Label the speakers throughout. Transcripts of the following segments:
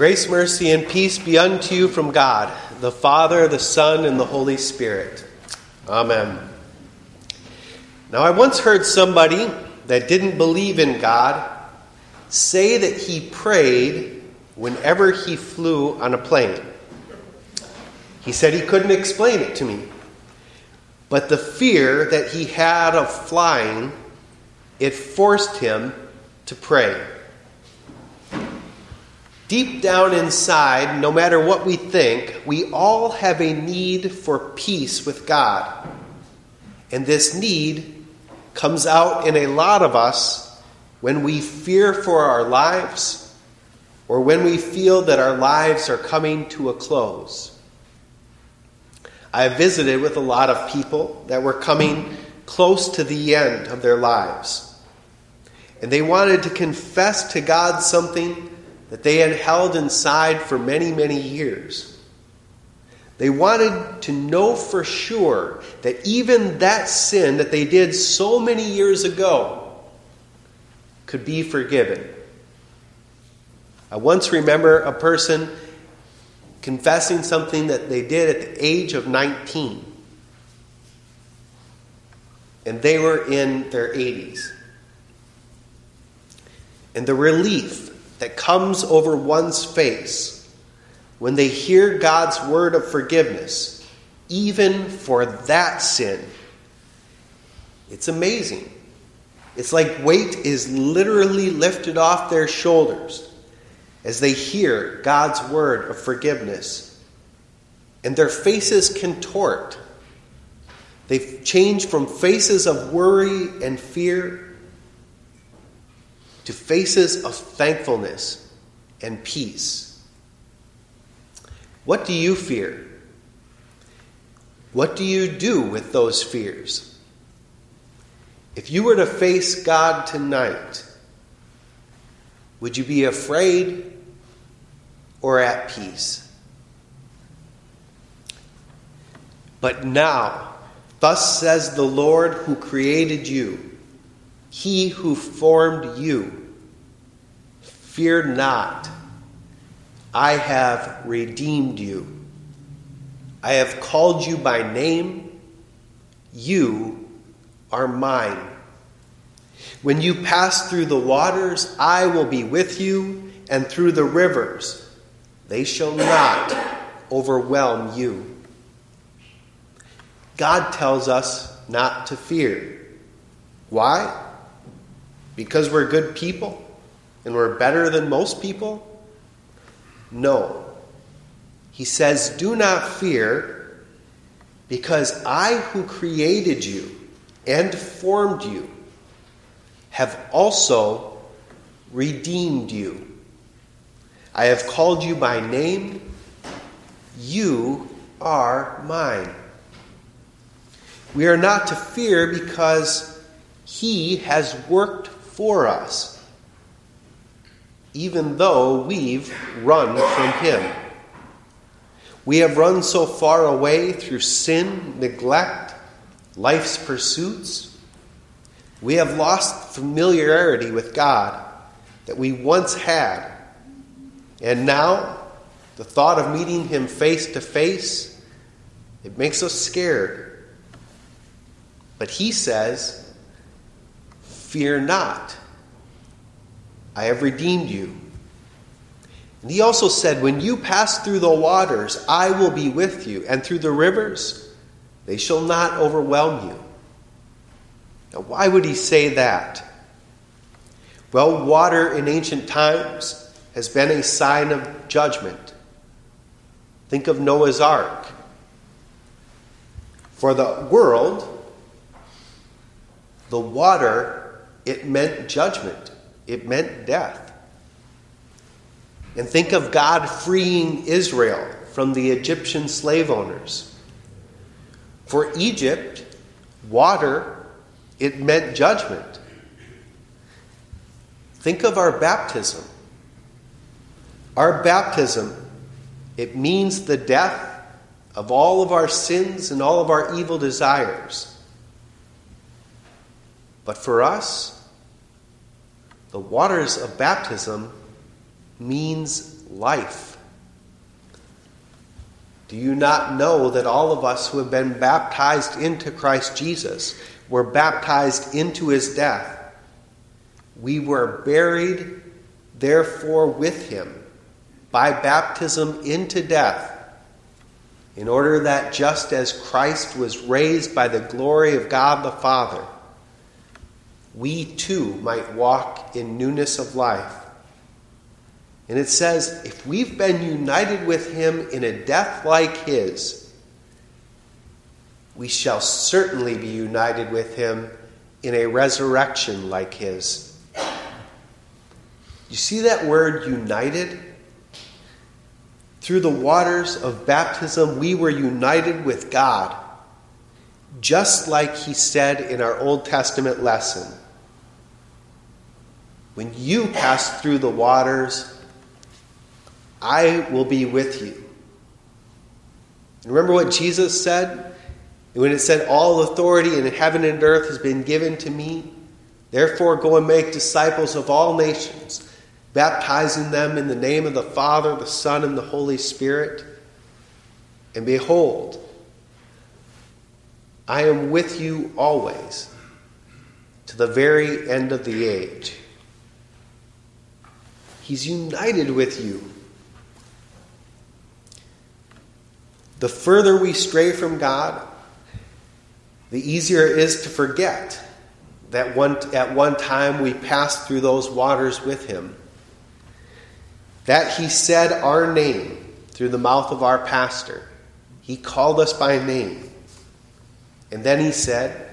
Speaker 1: Grace, mercy, and peace be unto you from God, the Father, the Son, and the Holy Spirit. Amen. Now, I once heard somebody that didn't believe in God say that he prayed whenever he flew on a plane. He said he couldn't explain it to me. But the fear that he had of flying, it forced him to pray. Deep down inside, no matter what we think, we all have a need for peace with God. And this need comes out in a lot of us when we fear for our lives or when we feel that our lives are coming to a close. I visited with a lot of people that were coming close to the end of their lives. And they wanted to confess to God something that they had held inside for many, many years. They wanted to know for sure that even that sin that they did so many years ago could be forgiven. I once remember a person confessing something that they did at the age of 19. And they were in their 80s. And the relief that comes over one's face when they hear God's word of forgiveness, even for that sin, it's amazing. It's like weight is literally lifted off their shoulders as they hear God's word of forgiveness. And their faces contort. They change from faces of worry and fear to faces of thankfulness and peace. What do you fear? What do you do with those fears? If you were to face God tonight, would you be afraid or at peace? But now, thus says the Lord who created you, he who formed you, fear not, I have redeemed you. I have called you by name, you are mine. When you pass through the waters, I will be with you, and through the rivers, they shall not overwhelm you. God tells us not to fear. Why? Because we're good people and we're better than most people? No. He says, Do not fear, because I who created you and formed you have also redeemed you. I have called you by name. You are mine. We are not to fear because He has worked for us, even though we've run from Him. We have run so far away through sin, neglect, life's pursuits. We have lost familiarity with God that we once had. And now, the thought of meeting Him face to face, it makes us scared. But He says, Fear not, I have redeemed you. And He also said, When you pass through the waters, I will be with you, and through the rivers, they shall not overwhelm you. Now, why would he say that? Well, water in ancient times has been a sign of judgment. Think of Noah's Ark. For the world, the water, it meant judgment, it meant death. And think of God freeing Israel from the Egyptian slave owners. For Egypt, water, it meant judgment. Think of our baptism. Our baptism, it means the death of all of our sins and all of our evil desires. But for us, the waters of baptism means life. Do you not know that all of us who have been baptized into Christ Jesus were baptized into his death? We were buried, therefore, with him by baptism into death, in order that just as Christ was raised by the glory of God the Father, we too might walk in newness of life. And it says, if we've been united with him in a death like his, we shall certainly be united with him in a resurrection like his. You see that word united? Through the waters of baptism, we were united with God, just like he said in our Old Testament lesson. When you pass through the waters, I will be with you. Remember what Jesus said? When it said, All authority in heaven and earth has been given to me, therefore go and make disciples of all nations, baptizing them in the name of the Father, the Son, and the Holy Spirit. And behold, I am with you always to the very end of the age. He's united with you. The further we stray from God, the easier it is to forget that one, at one time we passed through those waters with Him. That He said our name through the mouth of our pastor. He called us by name. And then He said,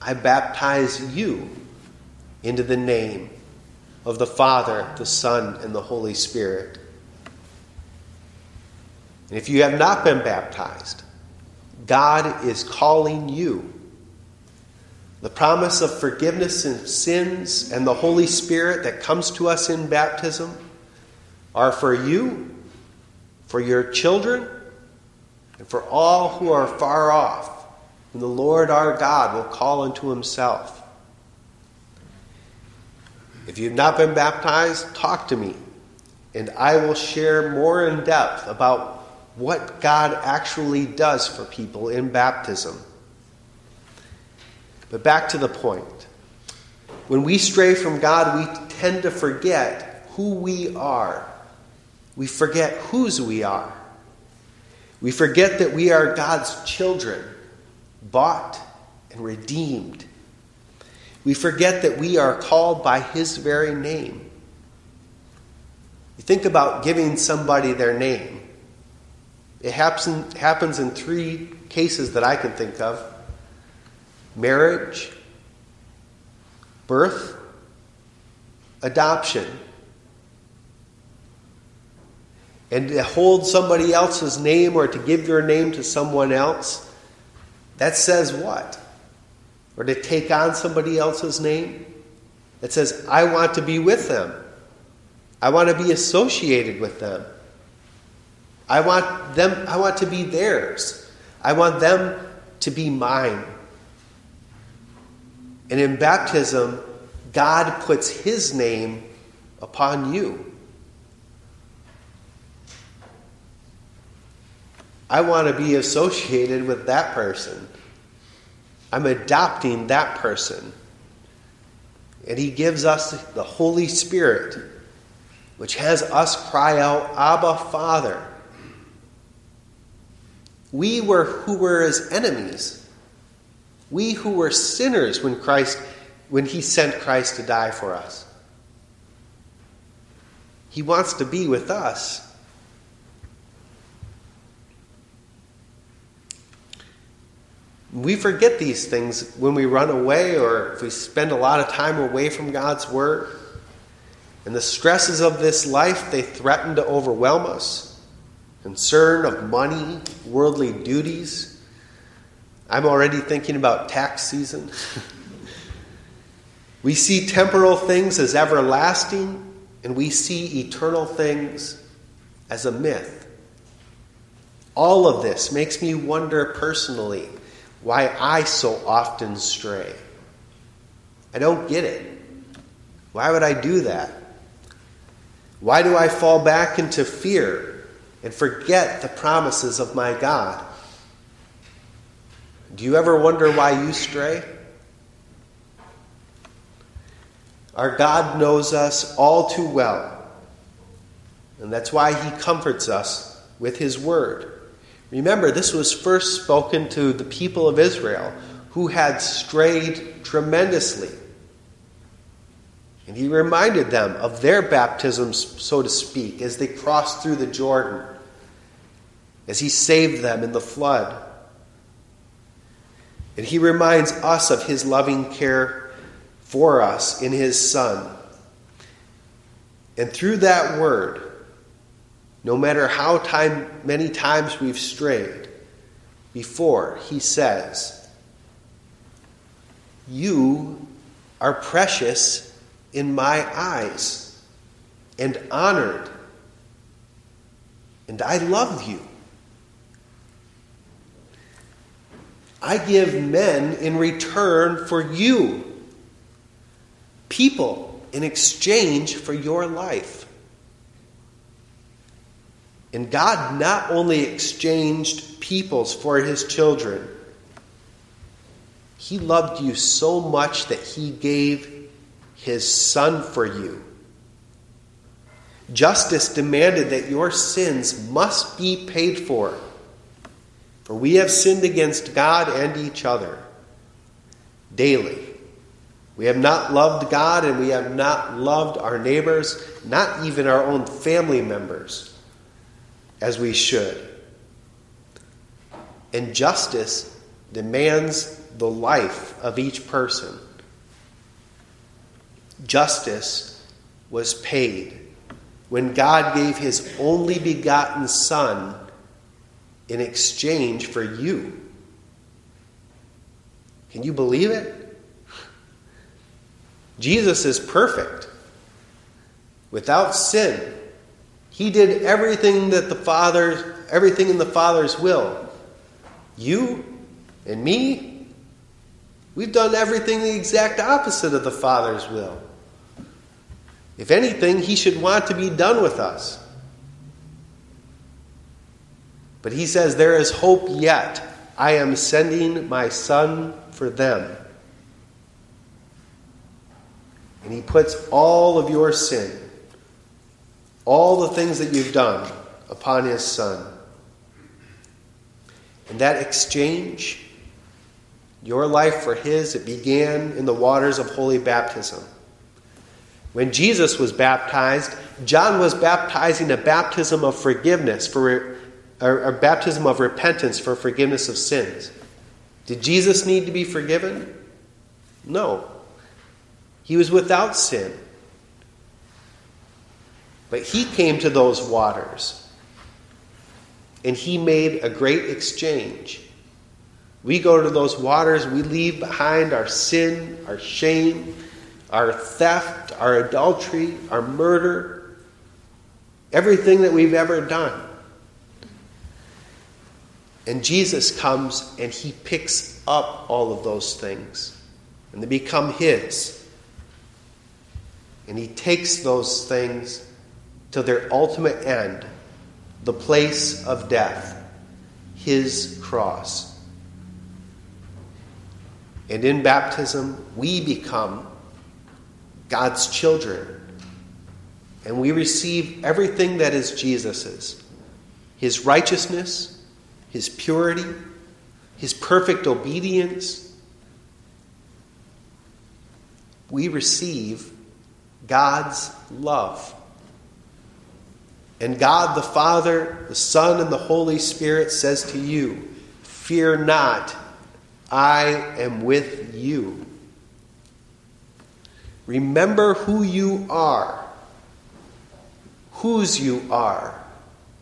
Speaker 1: I baptize you into the name of the Father, the Son, and the Holy Spirit. And if you have not been baptized, God is calling you. The promise of forgiveness of sins and the Holy Spirit that comes to us in baptism are for you, for your children, and for all who are far off, whom the Lord our God will call unto himself. If you've not been baptized, talk to me, and I will share more in depth about what God actually does for people in baptism. But back to the point. When we stray from God, we tend to forget who we are. We forget whose we are. We forget that we are God's children, bought and redeemed. We forget that we are called by His very name. You think about giving somebody their name. It happens, happens in three cases that I can think of marriage, birth, adoption. And to hold somebody else's name or to give your name to someone else, that says what? Or to take on somebody else's name? It says, I want to be with them. I want to be associated with them. I want them I want to be theirs. I want them to be mine. And in baptism, God puts his name upon you. I want to be associated with that person. I'm adopting that person. And he gives us the Holy Spirit, which has us cry out, Abba, Father. We were who were his enemies. We who were sinners when Christ when he sent Christ to die for us. He wants to be with us. We forget these things when we run away or if we spend a lot of time away from God's Word. And the stresses of this life, they threaten to overwhelm us concern of money, worldly duties. I'm already thinking about tax season. we see temporal things as everlasting, and we see eternal things as a myth. All of this makes me wonder personally why I so often stray. I don't get it. Why would I do that? Why do I fall back into fear and forget the promises of my God? Do you ever wonder why you stray? Our God knows us all too well, and that's why He comforts us with His Word. Remember, this was first spoken to the people of Israel who had strayed tremendously. And he reminded them of their baptisms, so to speak, as they crossed through the Jordan, as he saved them in the flood. And he reminds us of his loving care for us in his Son. And through that word, no matter how time, many times we've strayed, before he says, You are precious in my eyes and honored. And I love you. I give men in return for you, people in exchange for your life. And God not only exchanged peoples for his children, he loved you so much that he gave his son for you. Justice demanded that your sins must be paid for. For we have sinned against God and each other daily. We have not loved God and we have not loved our neighbors, not even our own family members, as we should. And justice demands the life of each person justice was paid when God gave his only begotten Son in exchange for you. Can you believe it? Jesus is perfect, without sin. He did everything that the Father, everything in the Father's will. You and me, we've done everything the exact opposite of the Father's will. If anything, he should want to be done with us. But he says, There is hope yet. I am sending my son for them. And he puts all of your sin, all the things that you've done, upon his son. And that exchange, your life for his, it began in the waters of holy baptism. When Jesus was baptized, John was baptizing a baptism of forgiveness for a baptism of repentance for forgiveness of sins. Did Jesus need to be forgiven? No. He was without sin. But he came to those waters and he made a great exchange. We go to those waters, we leave behind our sin, our shame, our theft, our adultery, our murder, everything that we've ever done. And Jesus comes and he picks up all of those things, and they become his. And he takes those things to their ultimate end, the place of death, his cross. And in baptism, we become God's children. And we receive everything that is Jesus's His righteousness, His purity, His perfect obedience. We receive God's love. And God the Father, the Son, and the Holy Spirit says to you, Fear not, I am with you. Remember who you are, whose you are,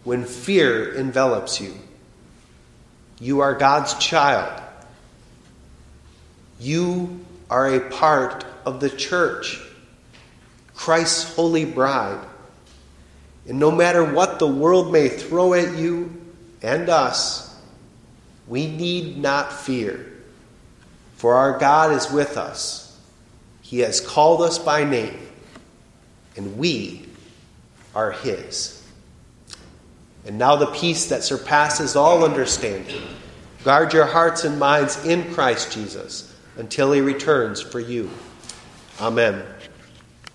Speaker 1: when fear envelops you. You are God's child. You are a part of the church, Christ's holy bride. And no matter what the world may throw at you and us, we need not fear, for our God is with us he has called us by name, and we are His. And now the peace that surpasses all understanding. Guard your hearts and minds in Christ Jesus until He returns for you. Amen.